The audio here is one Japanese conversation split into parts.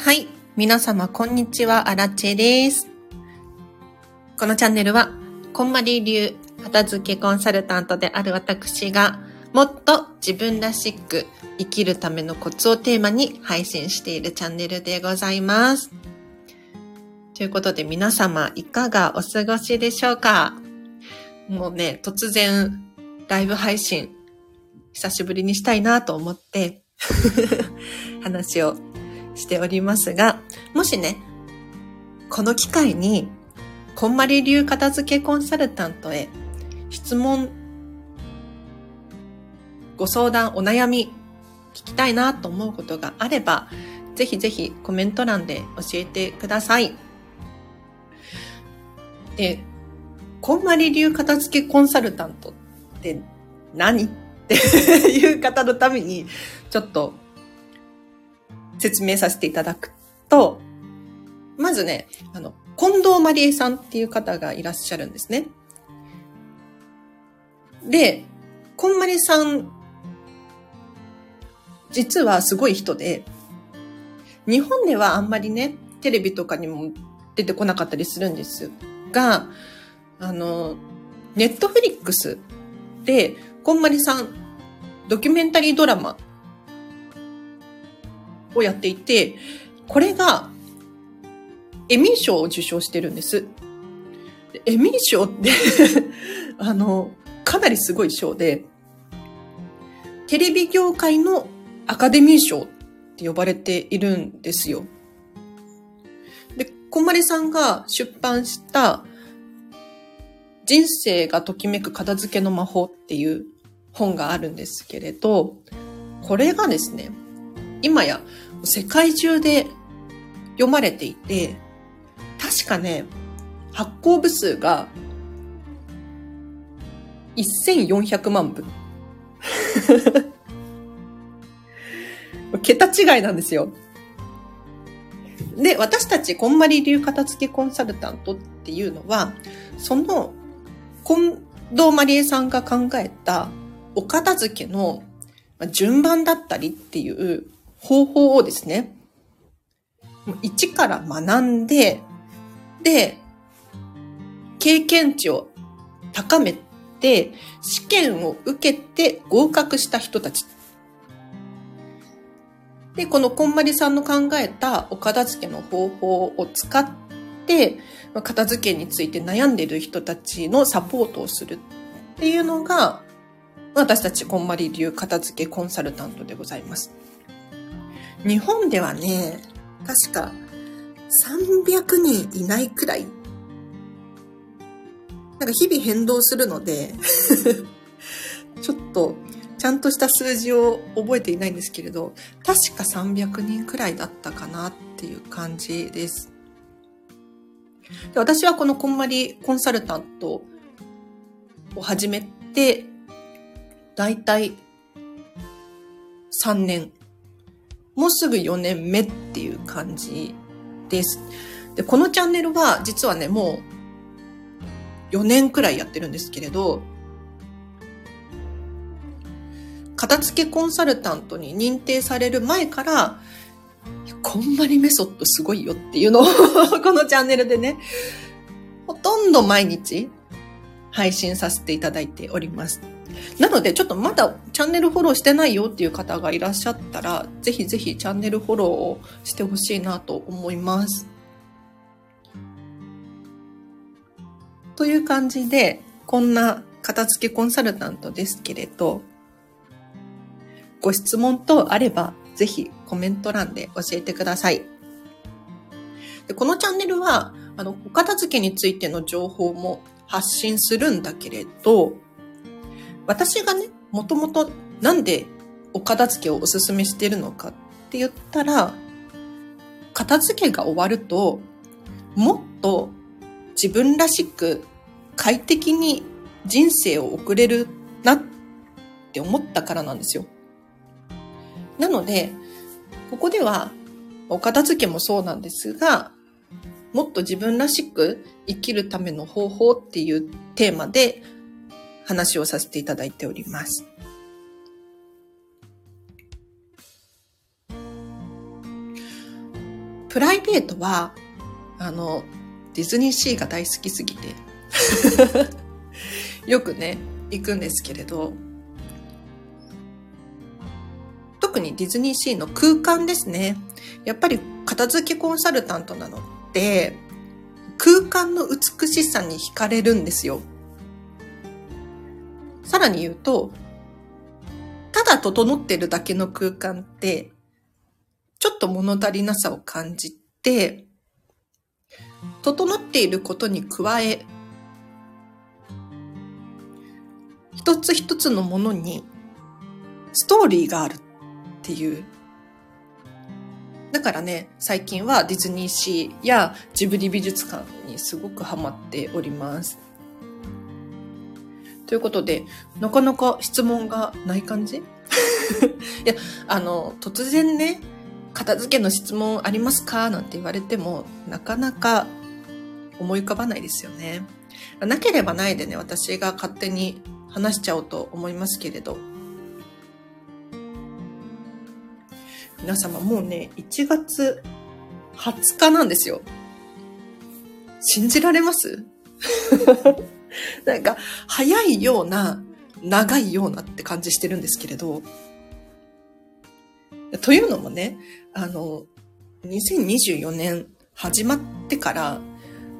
はい。皆様、こんにちは。アラチェです。このチャンネルは、こんまり流片付けコンサルタントである私が、もっと自分らしく生きるためのコツをテーマに配信しているチャンネルでございます。ということで皆様いかがお過ごしでしょうか？もうね、突然ライブ配信久しぶりにしたいなと思って 話をしておりますが、もしね、この機会に、こんまり流片付けコンサルタントへ質問、ご相談、お悩み、聞きたいなと思うことがあれば、ぜひぜひコメント欄で教えてください。で、こんまり流片付けコンサルタントって何？っていう方のために、ちょっと説明させていただくと、まずね、あの、近藤まりえさんっていう方がいらっしゃるんですね。で、こんまりさん、実はすごい人で、日本ではあんまりね、テレビとかにも出てこなかったりするんですが、あの、ネットフリックスで、こんまりさん、ドキュメンタリードラマをやっていて、これがエミー賞を受賞してるんです。エミー賞って あの、かなりすごい賞で、テレビ業界のアカデミー賞って呼ばれているんですよ。で、こまりさんが出版した人生がときめく片付けの魔法っていう本があるんですけれど、これがですね、今や世界中で読まれていて、確かね、発行部数が1400万部。桁違いなんですよ。で、私たち、こんまり流片付けコンサルタントっていうのは、その、近藤まりえさんが考えたお片付けの順番だったりっていう方法をですね、一から学んで、で、経験値を高めて、試験を受けて合格した人たち。で、このこんまりさんの考えたお片付けの方法を使って、片付けについて悩んでいる人たちのサポートをするっていうのが、私たちこんまり流片付けコンサルタントでございます。日本ではね、確か300人いないくらい。なんか日々変動するので ちょっとちゃんとした数字を覚えていないんですけれど、確か300人くらいだったかなっていう感じです。で私はこのこんまりコンサルタントを始めて、だいたい3年もうすぐ4年目っていう感じです。で、このチャンネルは実はね、もう4年くらいやってるんですけれど、片付けコンサルタントに認定される前から、こんまりメソッドすごいよっていうのを このチャンネルでね、ほとんど毎日配信させていただいております。なので、ちょっとまだチャンネルフォローしてないよっていう方がいらっしゃったら、ぜひぜひチャンネルフォローをしてほしいなと思います。という感じで、こんな片付けコンサルタントですけれど、ご質問等あれば、ぜひコメント欄で教えてください。でこのチャンネルは、あの、お片付けについての情報も発信するんだけれど、私がね、もともとなんでお片付けをおすすめしてるのかって言ったら、片付けが終わると、もっと自分らしく快適に人生を送れるなって思ったからなんですよ。なので、ここではお片付けもそうなんですが、もっと自分らしく生きるための方法っていうテーマで話をさせていただいております。プライベートは、あの、ディズニーシーが大好きすぎて よくね、行くんですけれど、特にディズニーシーの空間ですね。やっぱり片付けコンサルタントなので、空間の美しさに惹かれるんですよ。さらに言うと、ただ整ってるだけの空間って、ちょっと物足りなさを感じて、整っていることに加え、一つ一つのものにストーリーがあるっていう。だからね、最近はディズニーシーやジブリ美術館にすごくハマっております。ということで、なかなか質問がない感じ？いや、あの、突然ね、片付けの質問ありますか？なんて言われても、なかなか思い浮かばないですよね。なければないでね、私が勝手に話しちゃおうと思いますけれど。皆様もうね、1月20日なんですよ。信じられます？なんか、早いような、長いようなって感じしてるんですけれど。というのもね、あの、2024年始まってから、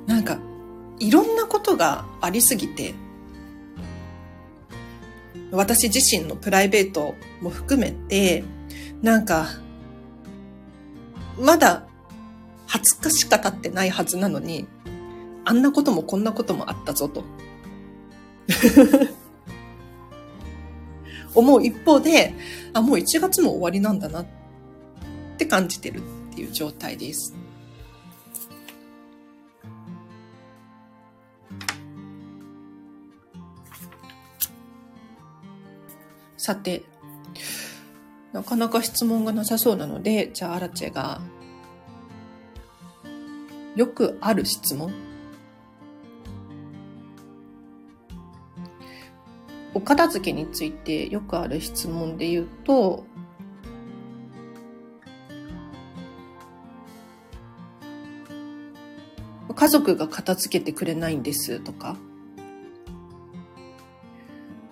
なんか、いろんなことがありすぎて、私自身のプライベートも含めて、なんか、まだ20日しか経ってないはずなのに、あんなこともこんなこともあったぞと。思う一方で、あ、もう1月も終わりなんだなって感じてるっていう状態です。さて、なかなか質問がなさそうなので、じゃあアラチェが、よくある質問お片付けについてよくある質問で言うと、家族が片付けてくれないんですとか、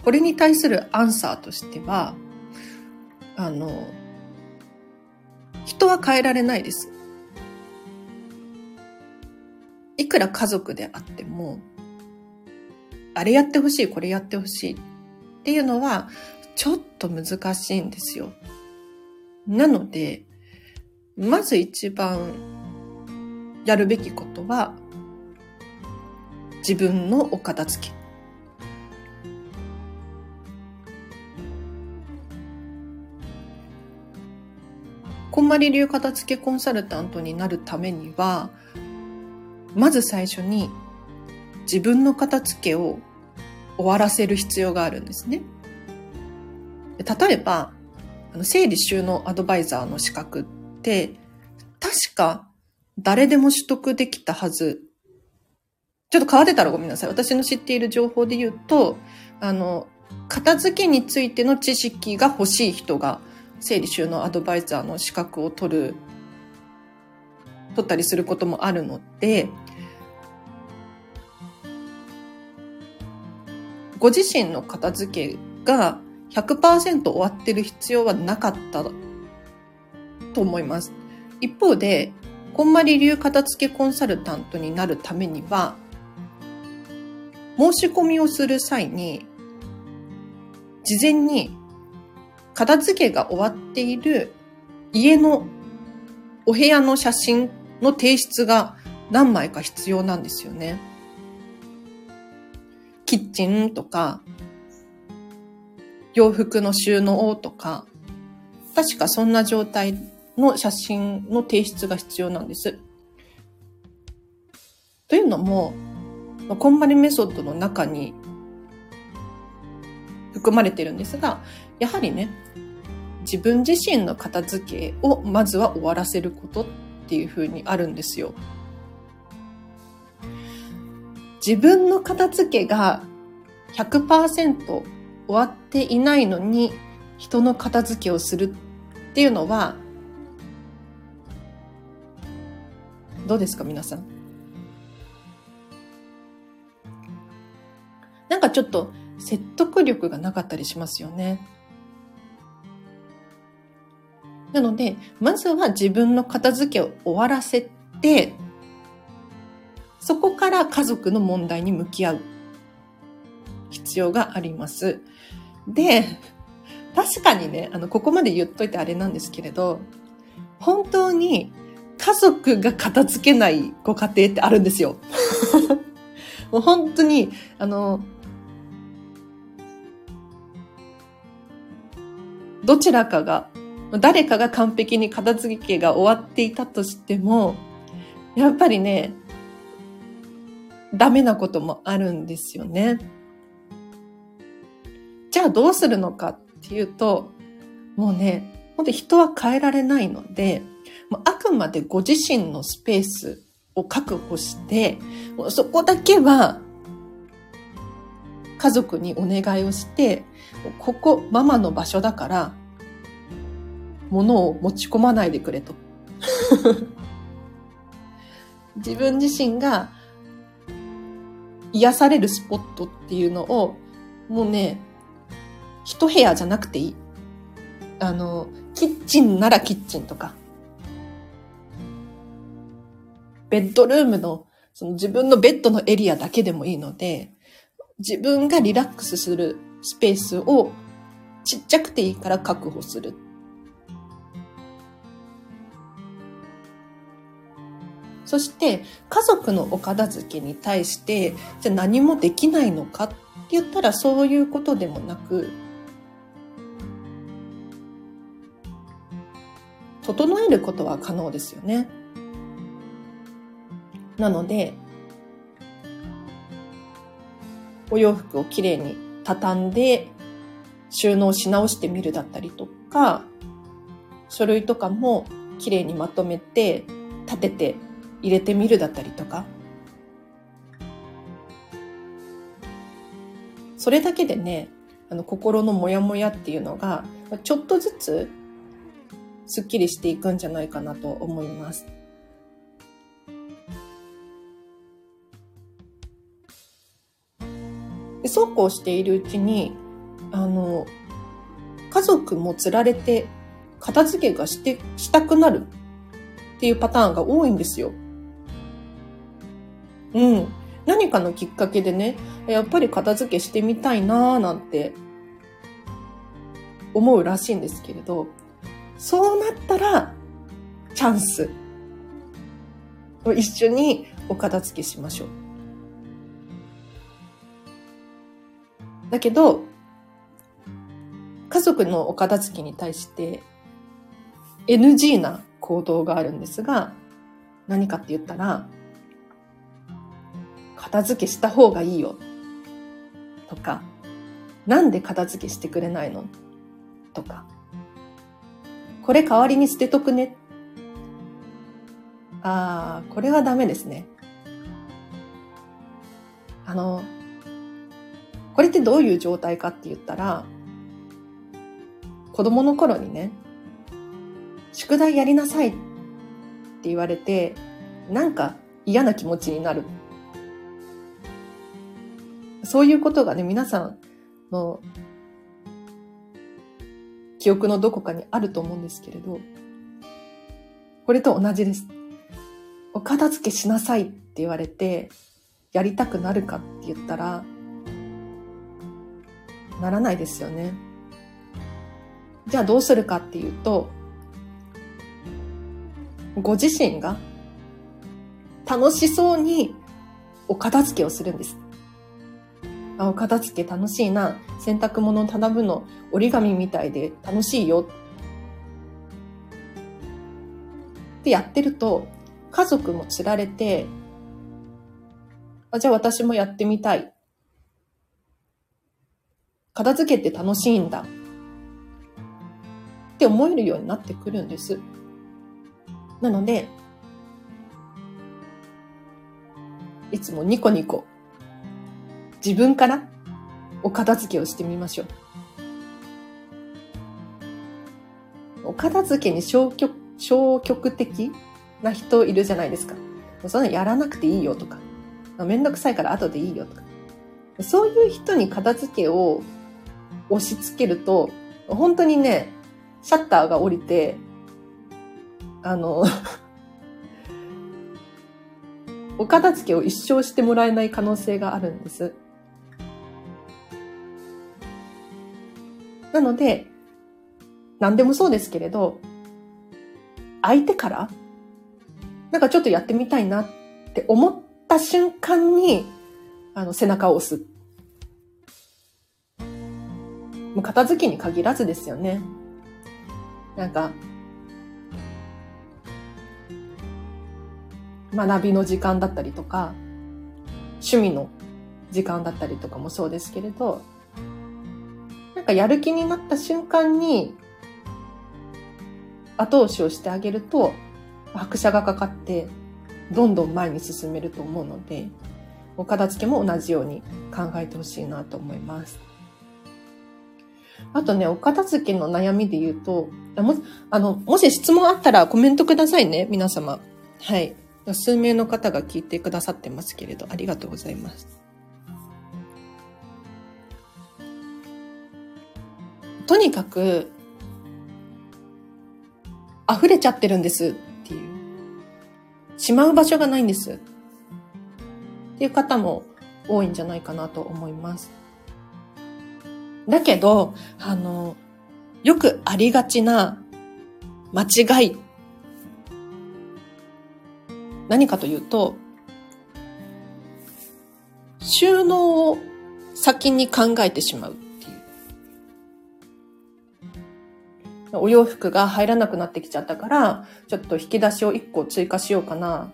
これに対するアンサーとしては、あの、人は変えられないです。いくら家族であっても、あれやってほしい、これやってほしいっていうのは、ちょっと難しいんですよ。なので、まず一番やるべきことは、自分のお片付け。こんまり流片付けコンサルタントになるためには、まず最初に自分の片付けを終わらせる必要があるんですね。例えば、あの整理収納アドバイザーの資格って、確か誰でも取得できたはず。ちょっと変わってたらごめんなさい。私の知っている情報で言うと、あの、片付けについての知識が欲しい人が整理収納アドバイザーの資格を取る、取ったりすることもあるので、ご自身の片付けが100%終わってる必要はなかったと思います。一方で、こんまり流片付けコンサルタントになるためには、申し込みをする際に、事前に片付けが終わっている家のお部屋の写真の提出が何枚か必要なんですよね。キッチンとか、洋服の収納とか、確かそんな状態の写真の提出が必要なんです。というのも、コンバリメソッドの中に含まれてるんですが、やはりね、自分自身の片付けをまずは終わらせることっていうふうにあるんですよ。自分の片付けが100%終わっていないのに人の片付けをするっていうのはどうですか皆さん？なんかちょっと説得力がなかったりしますよね。なので、まずは自分の片付けを終わらせて、そこから家族の問題に向き合う必要があります。で、確かにね、あの、ここまで言っといてあれなんですけれど、本当に家族が片付けないご家庭ってあるんですよ。もう本当に、あの、どちらかが、誰かが完璧に片付けが終わっていたとしても、やっぱりね、ダメなこともあるんですよね。じゃあどうするのかっていうと、もうね、本当人は変えられないので、あくまでご自身のスペースを確保して、そこだけは家族にお願いをして、ここママの場所だから、物を持ち込まないでくれと。自分自身が癒されるスポットっていうのを、もうね、一部屋じゃなくていい。あの、キッチンならキッチンとか、ベッドルームの、その自分のベッドのエリアだけでもいいので、自分がリラックスするスペースをちっちゃくていいから確保する。そして家族のお片付けに対してじゃ何もできないのかって言ったらそういうことでもなく整えることは可能ですよね。なので、お洋服をきれいに畳んで収納し直してみるだったりとか、書類とかもきれいにまとめて立てて入れてみるだったりとか。それだけでね、あの心のモヤモヤっていうのがちょっとずつすっきりしていくんじゃないかなと思います。でそうこうしているうちに、あの、家族もつられて片付けがして、したくなるっていうパターンが多いんですよ。うん。何かのきっかけでね、やっぱり片付けしてみたいなーなんて思うらしいんですけれど、そうなったら、チャンスを一緒にお片付けしましょう。だけど、家族のお片付けに対して NG な行動があるんですが、何かって言ったら、片付けした方がいいよ。とか、なんで片付けしてくれないの？とか、これ代わりに捨てとくね。ああ、これはダメですね。あの、これってどういう状態かって言ったら、子供の頃にね、宿題やりなさいって言われて、なんか嫌な気持ちになる。そういうことがね、皆さんの記憶のどこかにあると思うんですけれど、これと同じです。お片付けしなさいって言われて、やりたくなるかって言ったら、ならないですよね。じゃあどうするかっていうと、ご自身が楽しそうにお片付けをするんです。あ、お片付け楽しいな。洗濯物を畳むの折り紙みたいで楽しいよ。ってやってると、家族もつられて、あ、じゃあ私もやってみたい。片付けて楽しいんだ。って思えるようになってくるんです。なので、いつもニコニコ自分からお片付けをしてみましょう。お片付けに消極消極的な人いるじゃないですか。そんなやらなくていいよとか、めんどくさいから後でいいよとか。そういう人に片付けを押し付けると、本当にね、シャッターが降りて、あの お片付けを一生してもらえない可能性があるんです。なので、何でもそうですけれど、相手から、なんかちょっとやってみたいなって思った瞬間に、あの、背中を押す。もう片付けに限らずですよね。なんか、学びの時間だったりとか、趣味の時間だったりとかもそうですけれど、かやる気になった瞬間に、後押しをしてあげると、拍車がかかって、どんどん前に進めると思うので、お片付けも同じように考えてほしいなと思います。あとね、お片付けの悩みで言うと、もあのもし質問あったらコメントくださいね、皆様。はい。数名の方が聞いてくださってますけれど、ありがとうございます。とにかく、溢れちゃってるんですっていう。しまう場所がないんです。っていう方も多いんじゃないかなと思います。だけど、あの、よくありがちな間違い何かというと、収納を先に考えてしまうお洋服が入らなくなってきちゃったから、ちょっと引き出しを1個追加しようかな。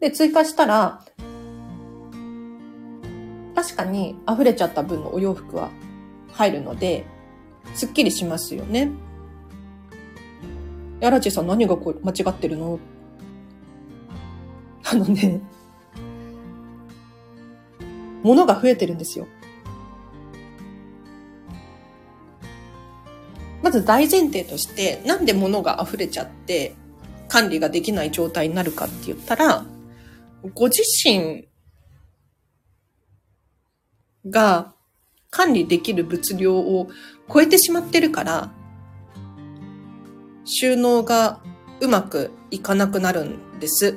で、追加したら、確かに溢れちゃった分のお洋服は入るので、すっきりしますよね。やらちさん何がこう間違ってるの？あのね、物が増えてるんですよ。まず大前提として、なんで物が溢れちゃって管理ができない状態になるかって言ったら、ご自身が管理できる物量を超えてしまってるから、収納がうまくいかなくなるんです。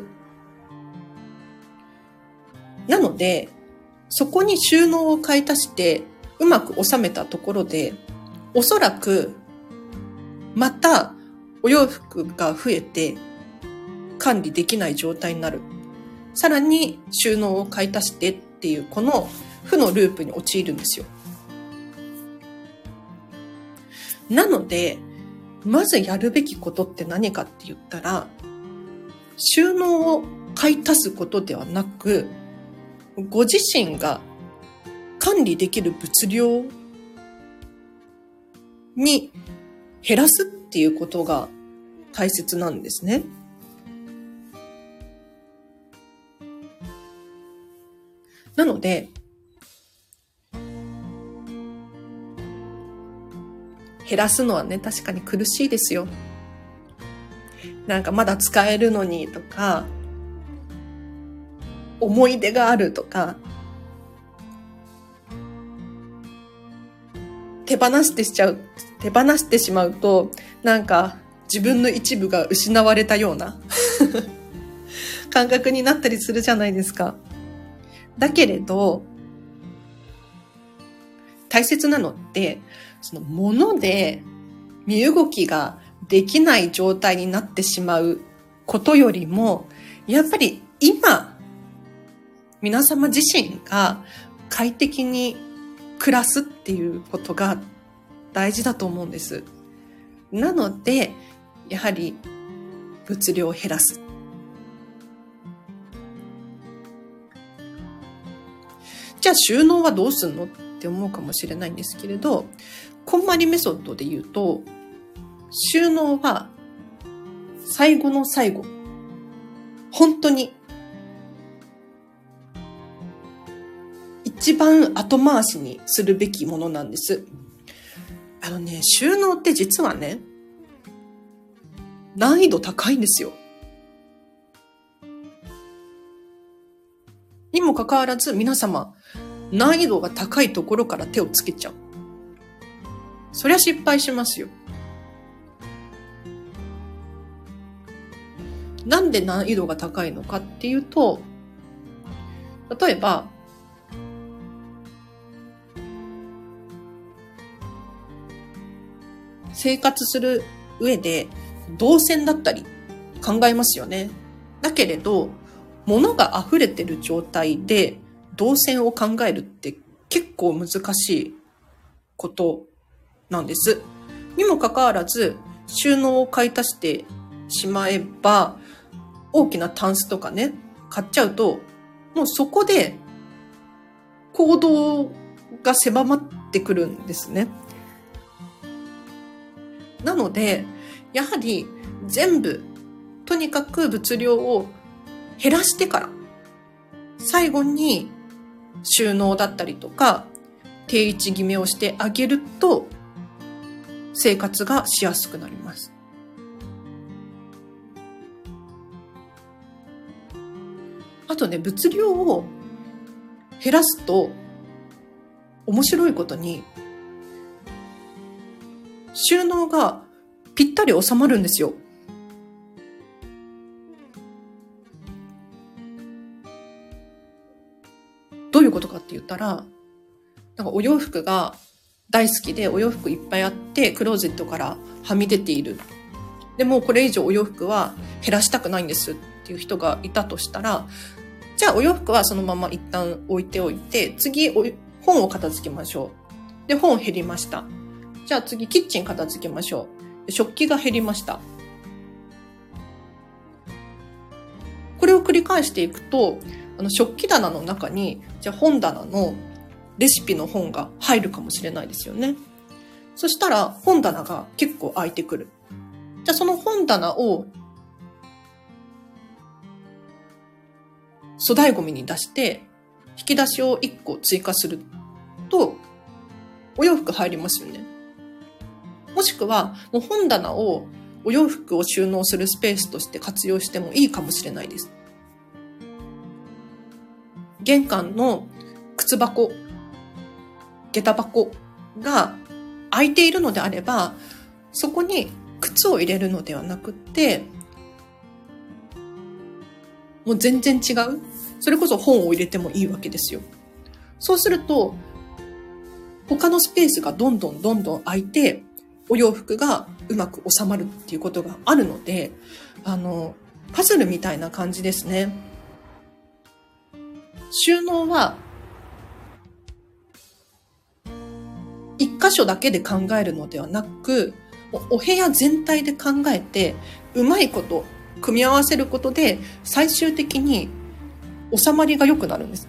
なので、そこに収納を買い足してうまく収めたところで、おそらくまたお洋服が増えて管理できない状態になる。さらに収納を買い足してっていうこの負のループに陥るんですよ。なので、まずやるべきことって何かって言ったら、収納を買い足すことではなく、ご自身が管理できる物量に減らすっていうことが大切なんですね。なので、減らすのはね、確かに苦しいですよ。なんかまだ使えるのにとか、思い出があるとか、手放してしちゃう、手放してしまうと、なんか自分の一部が失われたような 感覚になったりするじゃないですか。だけれど、大切なのって、そのもので身動きができない状態になってしまうことよりも、やっぱり今、皆様自身が快適に暮らすっていうことが大事だと思うんです。なので、やはり物量を減らす。じゃあ収納はどうすんのって思うかもしれないんですけれど、こんまりメソッドで言うと、収納は最後の最後、本当に一番後回しにするべきものなんです。あのね、収納って実はね、難易度高いんですよ。にもかかわらず皆様、難易度が高いところから手をつけちゃう。そりゃ失敗しますよ。なんで難易度が高いのかっていうと、例えば、生活する上で動線だったり考えますよね。だけれど、物が溢れてる状態で動線を考えるって結構難しいことなんです。にもかかわらず、収納を買い足してしまえば、大きなタンスとかね、買っちゃうと、もうそこで行動が狭まってくるんですね。なので、やはり全部、とにかく物量を減らしてから、最後に収納だったりとか、定位置決めをしてあげると、生活がしやすくなります。あとね、物量を減らすと、面白いことに、収納がぴったり収まるんですよ。どういうことかって言ったら、なんかお洋服が大好きでお洋服いっぱいあってクローゼットからはみ出ている。でもこれ以上お洋服は減らしたくないんですっていう人がいたとしたら、じゃあお洋服はそのまま一旦置いておいて、次本を片付けましょう。で、本減りました。じゃあ次キッチン片付けましょう。食器が減りました。これを繰り返していくと、あの食器棚の中に、じゃあ本棚のレシピの本が入るかもしれないですよね。そしたら本棚が結構空いてくる。じゃあその本棚を粗大ゴミに出して、引き出しを1個追加すると、お洋服入りますよね。もしくは、もう本棚をお洋服を収納するスペースとして活用してもいいかもしれないです。玄関の靴箱、下駄箱が空いているのであれば、そこに靴を入れるのではなくて、もう全然違う。それこそ本を入れてもいいわけですよ。そうすると、他のスペースがどんどんどんどん空いて、お洋服がうまく収まるっていうことがあるので、あの、パズルみたいな感じですね。収納は、一箇所だけで考えるのではなく、お部屋全体で考えて、うまいこと、組み合わせることで、最終的に収まりが良くなるんです。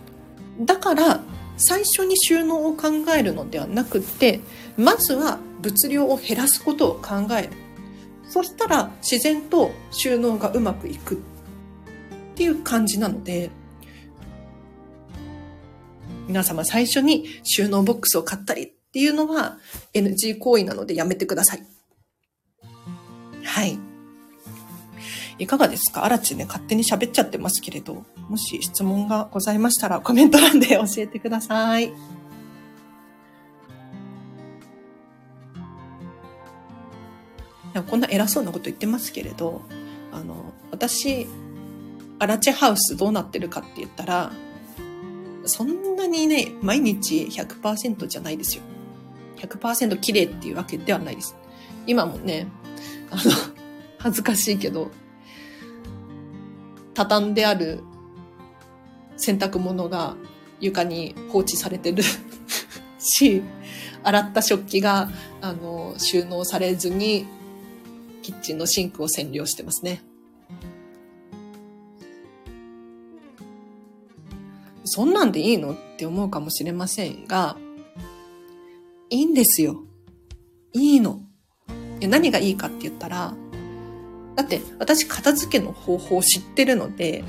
だから、最初に収納を考えるのではなくて、まずは物量を減らすことを考える。そしたら自然と収納がうまくいくっていう感じなので、皆様最初に収納ボックスを買ったりっていうのは NG 行為なのでやめてください。はい。いかがですか？あらちね、勝手に喋っちゃってますけれど、もし質問がございましたらコメント欄で教えてください。こんな偉そうなこと言ってますけれど、あの、私、アラチェハウスどうなってるかって言ったら、そんなにね、毎日100%じゃないですよ。100%綺麗っていうわけではないです。今もね、あの、恥ずかしいけど、畳んである洗濯物が床に放置されてる し、洗った食器が、あの、収納されずに、キッチンのシンクを占領してますね。そんなんでいいのって思うかもしれませんが、いいんですよ。いいの。何がいいかって言ったら、だって私片付けの方法を知ってるので、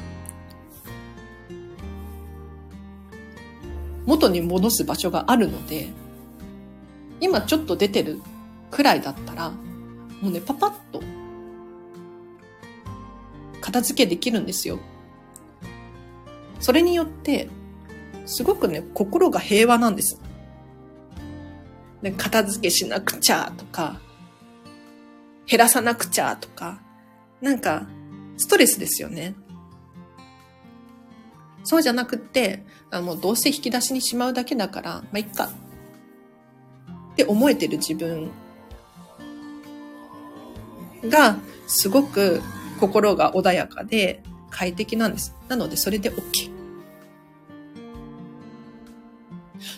元に戻す場所があるので、今ちょっと出てるくらいだったら、もうね、パパッと片付けできるんですよ。それによって、すごくね、心が平和なんです。で片付けしなくちゃとか、減らさなくちゃとか、なんか、ストレスですよね。そうじゃなくって、あもうどうせ引き出しにしまうだけだから、まあ、いっか。って思えてる自分が、すごく心が穏やかで快適なんです。なので、それで OK。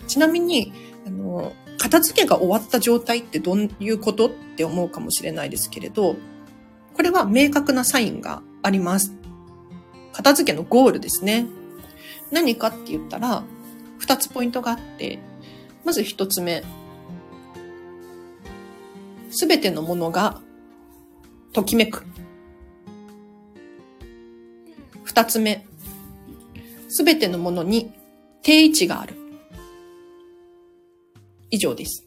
ちなみに、あの、片付けが終わった状態ってどういうことって思うかもしれないですけれど、これは明確なサインがあります。片付けのゴールですね。何かって言ったら、二つポイントがあって、まず一つ目。すべてのものがときめく。二つ目。すべてのものに定位置がある。以上です。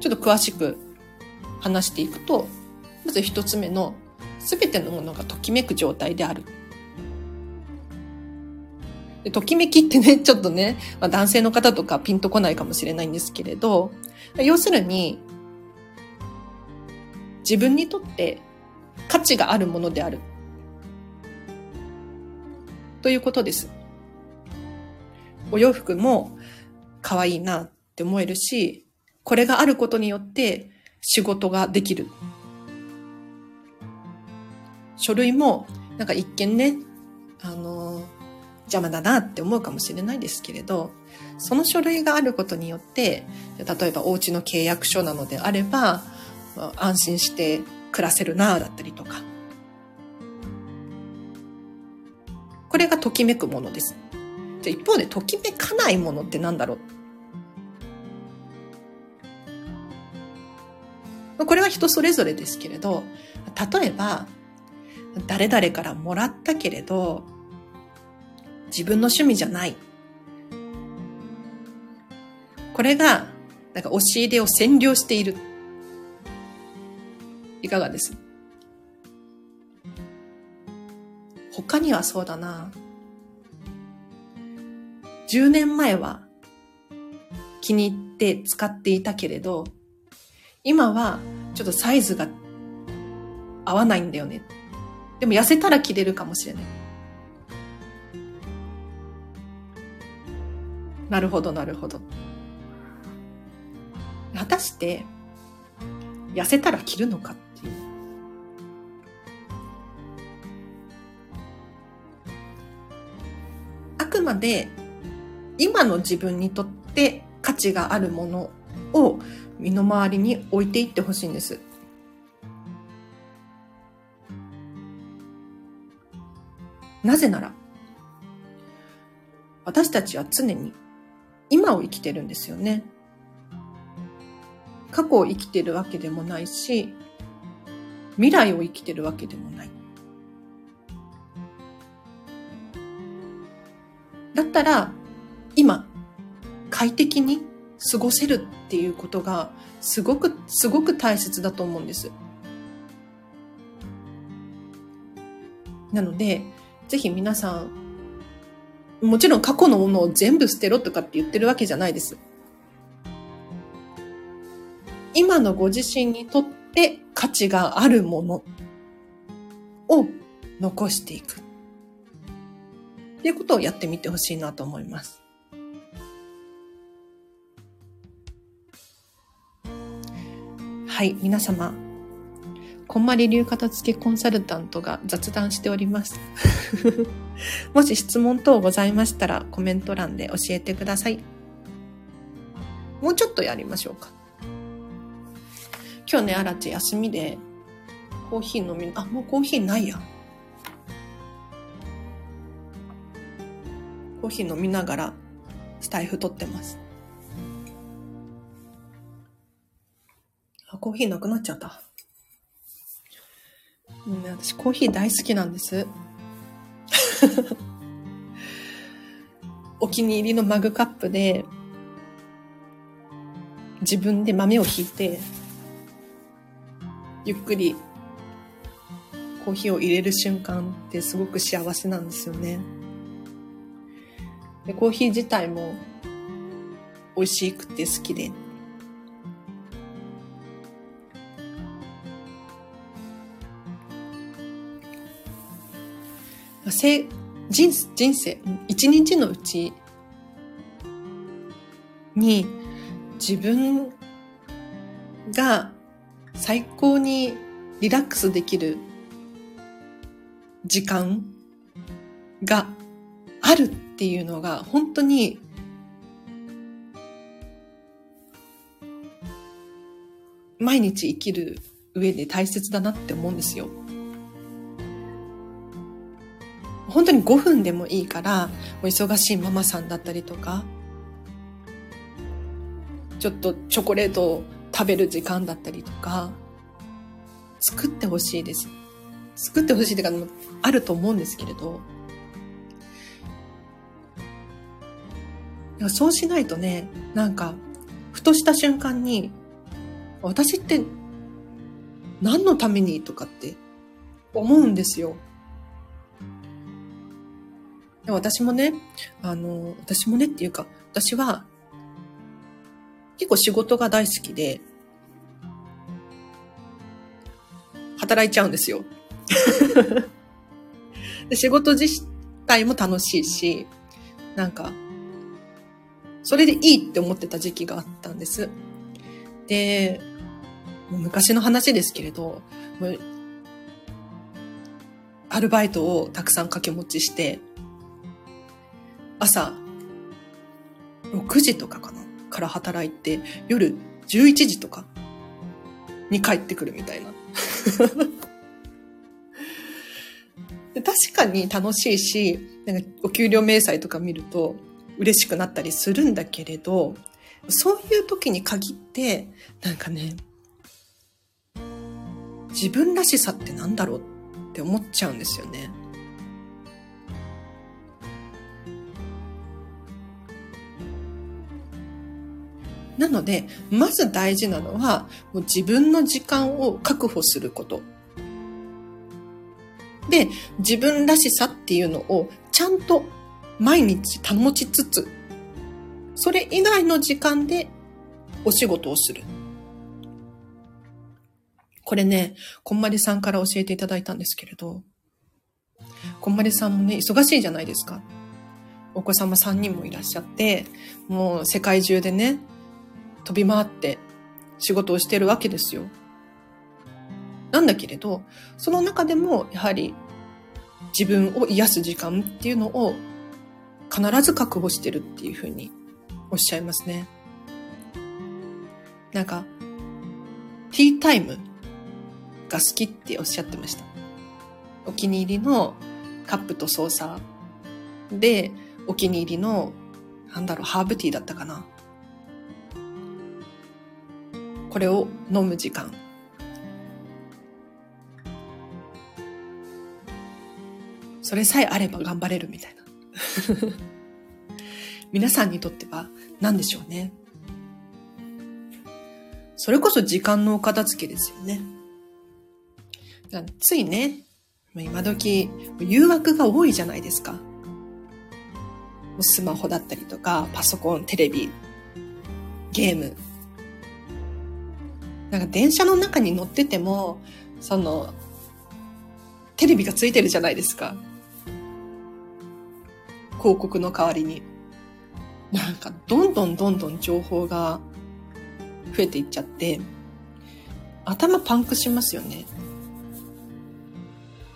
ちょっと詳しく話していくと、まず一つ目の、すべてのものがときめく状態である。でときめきってね、ちょっとね、まあ、男性の方とかピンとこないかもしれないんですけれど、要するに、自分にとって価値があるものである。ということです。お洋服も可愛いなって思えるし、これがあることによって仕事ができる。書類もなんか一見ね、あの、邪魔だなって思うかもしれないですけれど、その書類があることによって、例えばお家の契約書なのであれば、安心して暮らせるなだったりとか。これがときめくものです。じゃ一方でときめかないものって何だろう？これは人それぞれですけれど、例えば、誰々からもらったけれど、自分の趣味じゃない。これが、なんか押し入れを占領している。いかがです？他にはそうだな。10年前は気に入って使っていたけれど、今はちょっとサイズが合わないんだよね。でも痩せたら着れるかもしれない。なるほど、なるほど。果たして、痩せたら着るのか？くまで今の自分にとって価値があるものを身の回りに置いていってほしいんです。なぜなら、私たちは常に今を生きてるんですよね。過去を生きてるわけでもないし、未来を生きてるわけでもない。だったら、今、快適に過ごせるっていうことが、すごく、すごく大切だと思うんです。なので、ぜひ皆さん、もちろん過去のものを全部捨てろとかって言ってるわけじゃないです。今のご自身にとって価値があるものを残していく。っていうことをやってみてほしいなと思います。はい、皆様、こんまり流片付けコンサルタントが雑談しております。もし質問等ございましたらコメント欄で教えてください。もうちょっとやりましょうか。今日ね、あらち休みでコーヒー飲み、あ、もうコーヒーないや。コーヒー飲みながらスタイフ撮ってます。あコーヒーなくなっちゃった。うね、私コーヒー大好きなんです。お気に入りのマグカップで、自分で豆をひいて、ゆっくりコーヒーを入れる瞬間ってすごく幸せなんですよね。でコーヒー自体も美味しくて好きで。せ人人生、一日のうちに自分が最高にリラックスできる時間があるっていうのが本当に毎日生きる上で大切だなって思うんですよ。本当に5分でもいいから、お忙しいママさんだったりとか、ちょっとチョコレートを食べる時間だったりとか、作ってほしいです。作ってほしいっていうか、あると思うんですけれど、そうしないとね、なんか、ふとした瞬間に、私って何のためにとかって思うんですよ。で私もね、あの、私もねっていうか、私は結構仕事が大好きで、働いちゃうんですよ。で仕事自体も楽しいし、なんか、それでいいって思ってた時期があったんです。で、昔の話ですけれど、アルバイトをたくさん掛け持ちして、朝6時とかかなから働いて、夜11時とかに帰ってくるみたいな。確かに楽しいし、なんかお給料明細とか見ると嬉しくなったりするんだけれど、そういう時に限って、なんかね、自分らしさってなんだろうって思っちゃうんですよね。なので、まず大事なのは、もう自分の時間を確保すること。で、自分らしさっていうのをちゃんと毎日保ちつつ、それ以外の時間でお仕事をする。これね、こんまりさんから教えていただいたんですけれど、こんまりさんもね、忙しいじゃないですか。お子様3人もいらっしゃって、もう世界中でね、飛び回って仕事をしてるわけですよ。なんだけれど、その中でもやはり自分を癒す時間っていうのを必ず確保してるっていうふうにおっしゃいますね。なんか、ティータイムが好きっておっしゃってました。お気に入りのカップとソーサーで、お気に入りの、なんだろう、ハーブティーだったかな。これを飲む時間。それさえあれば頑張れるみたいな。皆さんにとっては何でしょうね。それこそ時間のお片付けですよね。ついね、今時誘惑が多いじゃないですか。スマホだったりとか、パソコン、テレビ、ゲーム、なんか電車の中に乗ってても、その、テレビがついてるじゃないですか。広告の代わりに。なんか、どんどんどんどん情報が増えていっちゃって、頭パンクしますよね。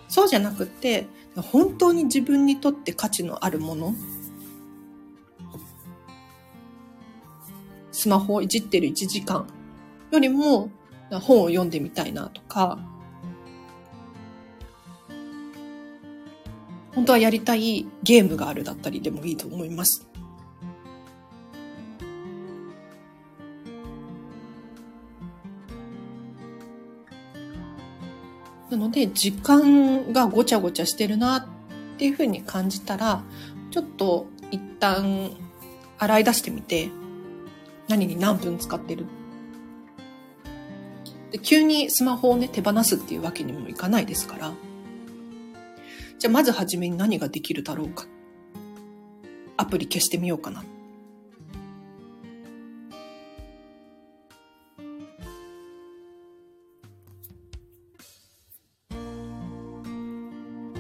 そうじゃなくって、本当に自分にとって価値のあるもの、スマホをいじってる1時間よりも本を読んでみたいなとか、本当はやりたいゲームがあるだったりでもいいと思います。なので、時間がごちゃごちゃしてるなっていうふうに感じたら、ちょっと一旦洗い出してみて、何に何分使ってるで急にスマホをね、手放すっていうわけにもいかないですから、じゃあまずはじめに何ができるだろうか。アプリ消してみようかな。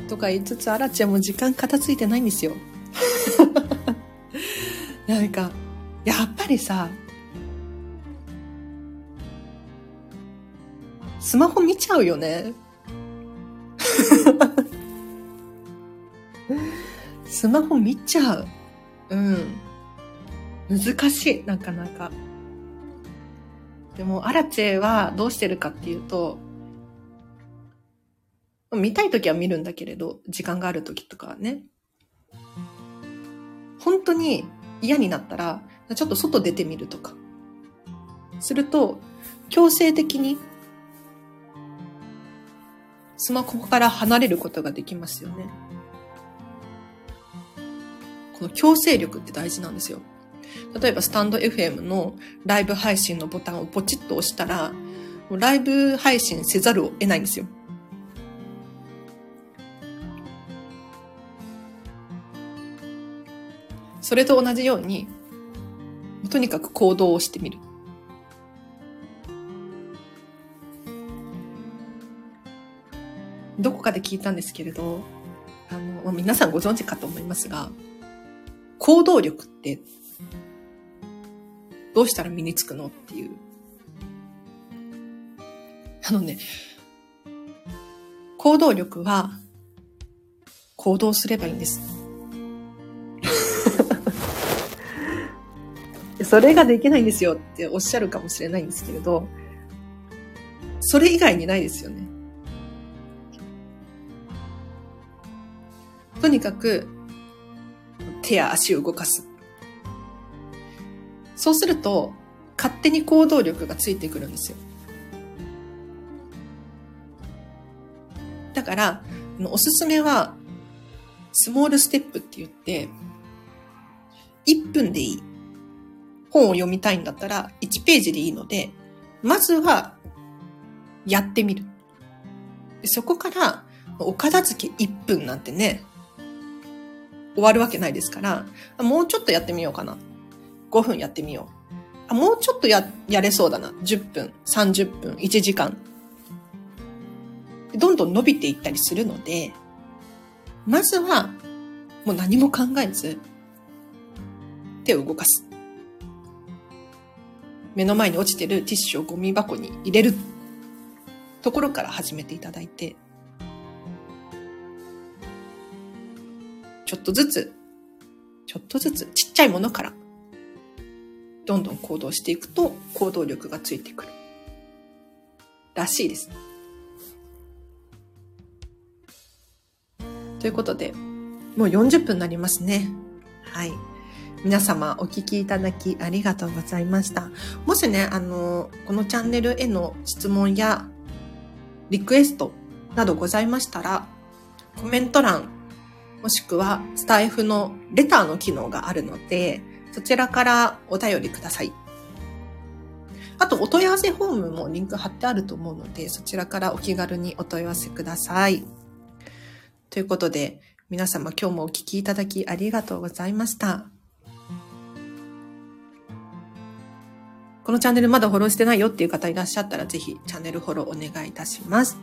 とか言いつつ、あらちゃんも時間片付いてないんですよ。なんか、やっぱりさ、スマホ見ちゃうよね。スマホ見ちゃう。うん。難しい、なかなか。でも、アラチェはどうしてるかっていうと、見たい時は見るんだけれど、時間がある時とかはね。本当に嫌になったら、ちょっと外出てみるとか。すると、強制的にスマホから離れることができますよね。この強制力って大事なんですよ。例えばスタンド FM のライブ配信のボタンをポチッと押したら、ライブ配信せざるを得ないんですよ。それと同じように、とにかく行動をしてみる。どこかで聞いたんですけれど、あの、皆さんご存知かと思いますが、行動力ってどうしたら身につくのっていう。あのね、行動力は行動すればいいんです。それができないんですよっておっしゃるかもしれないんですけれど、それ以外にないですよね。とにかく手や足を動かす。そうすると、勝手に行動力がついてくるんですよ。だから、おすすめは、スモールステップって言って、1分でいい。本を読みたいんだったら、1ページでいいので、まずは、やってみる。そこから、お片付け1分なんてね、終わるわけないですから、もうちょっとやってみようかな。5分やってみよう。もうちょっとや、やれそうだな。10分、30分、1時間。どんどん伸びていったりするので、まずは、もう何も考えず、手を動かす。目の前に落ちてるティッシュをゴミ箱に入れるところから始めていただいて、とずつ、ちょっとずつ、ちっちゃいものから、どんどん行動していくと行動力がついてくる。らしいです。ということで、もう40分になりますね。はい。皆様お聞きいただきありがとうございました。もしね、あの、このチャンネルへの質問やリクエストなどございましたら、コメント欄もしくはスタイフのレターの機能があるので、そちらからお便りください。あと、お問い合わせフォームもリンク貼ってあると思うので、そちらからお気軽にお問い合わせください。ということで、皆様今日もお聞きいただきありがとうございました。このチャンネルまだフォローしてないよっていう方いらっしゃったら、ぜひチャンネルフォローお願いいたします。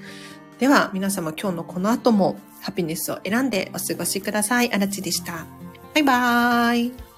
では、皆様今日のこの後もハピネスを選んでお過ごしください。あらちでした。バイバーイ。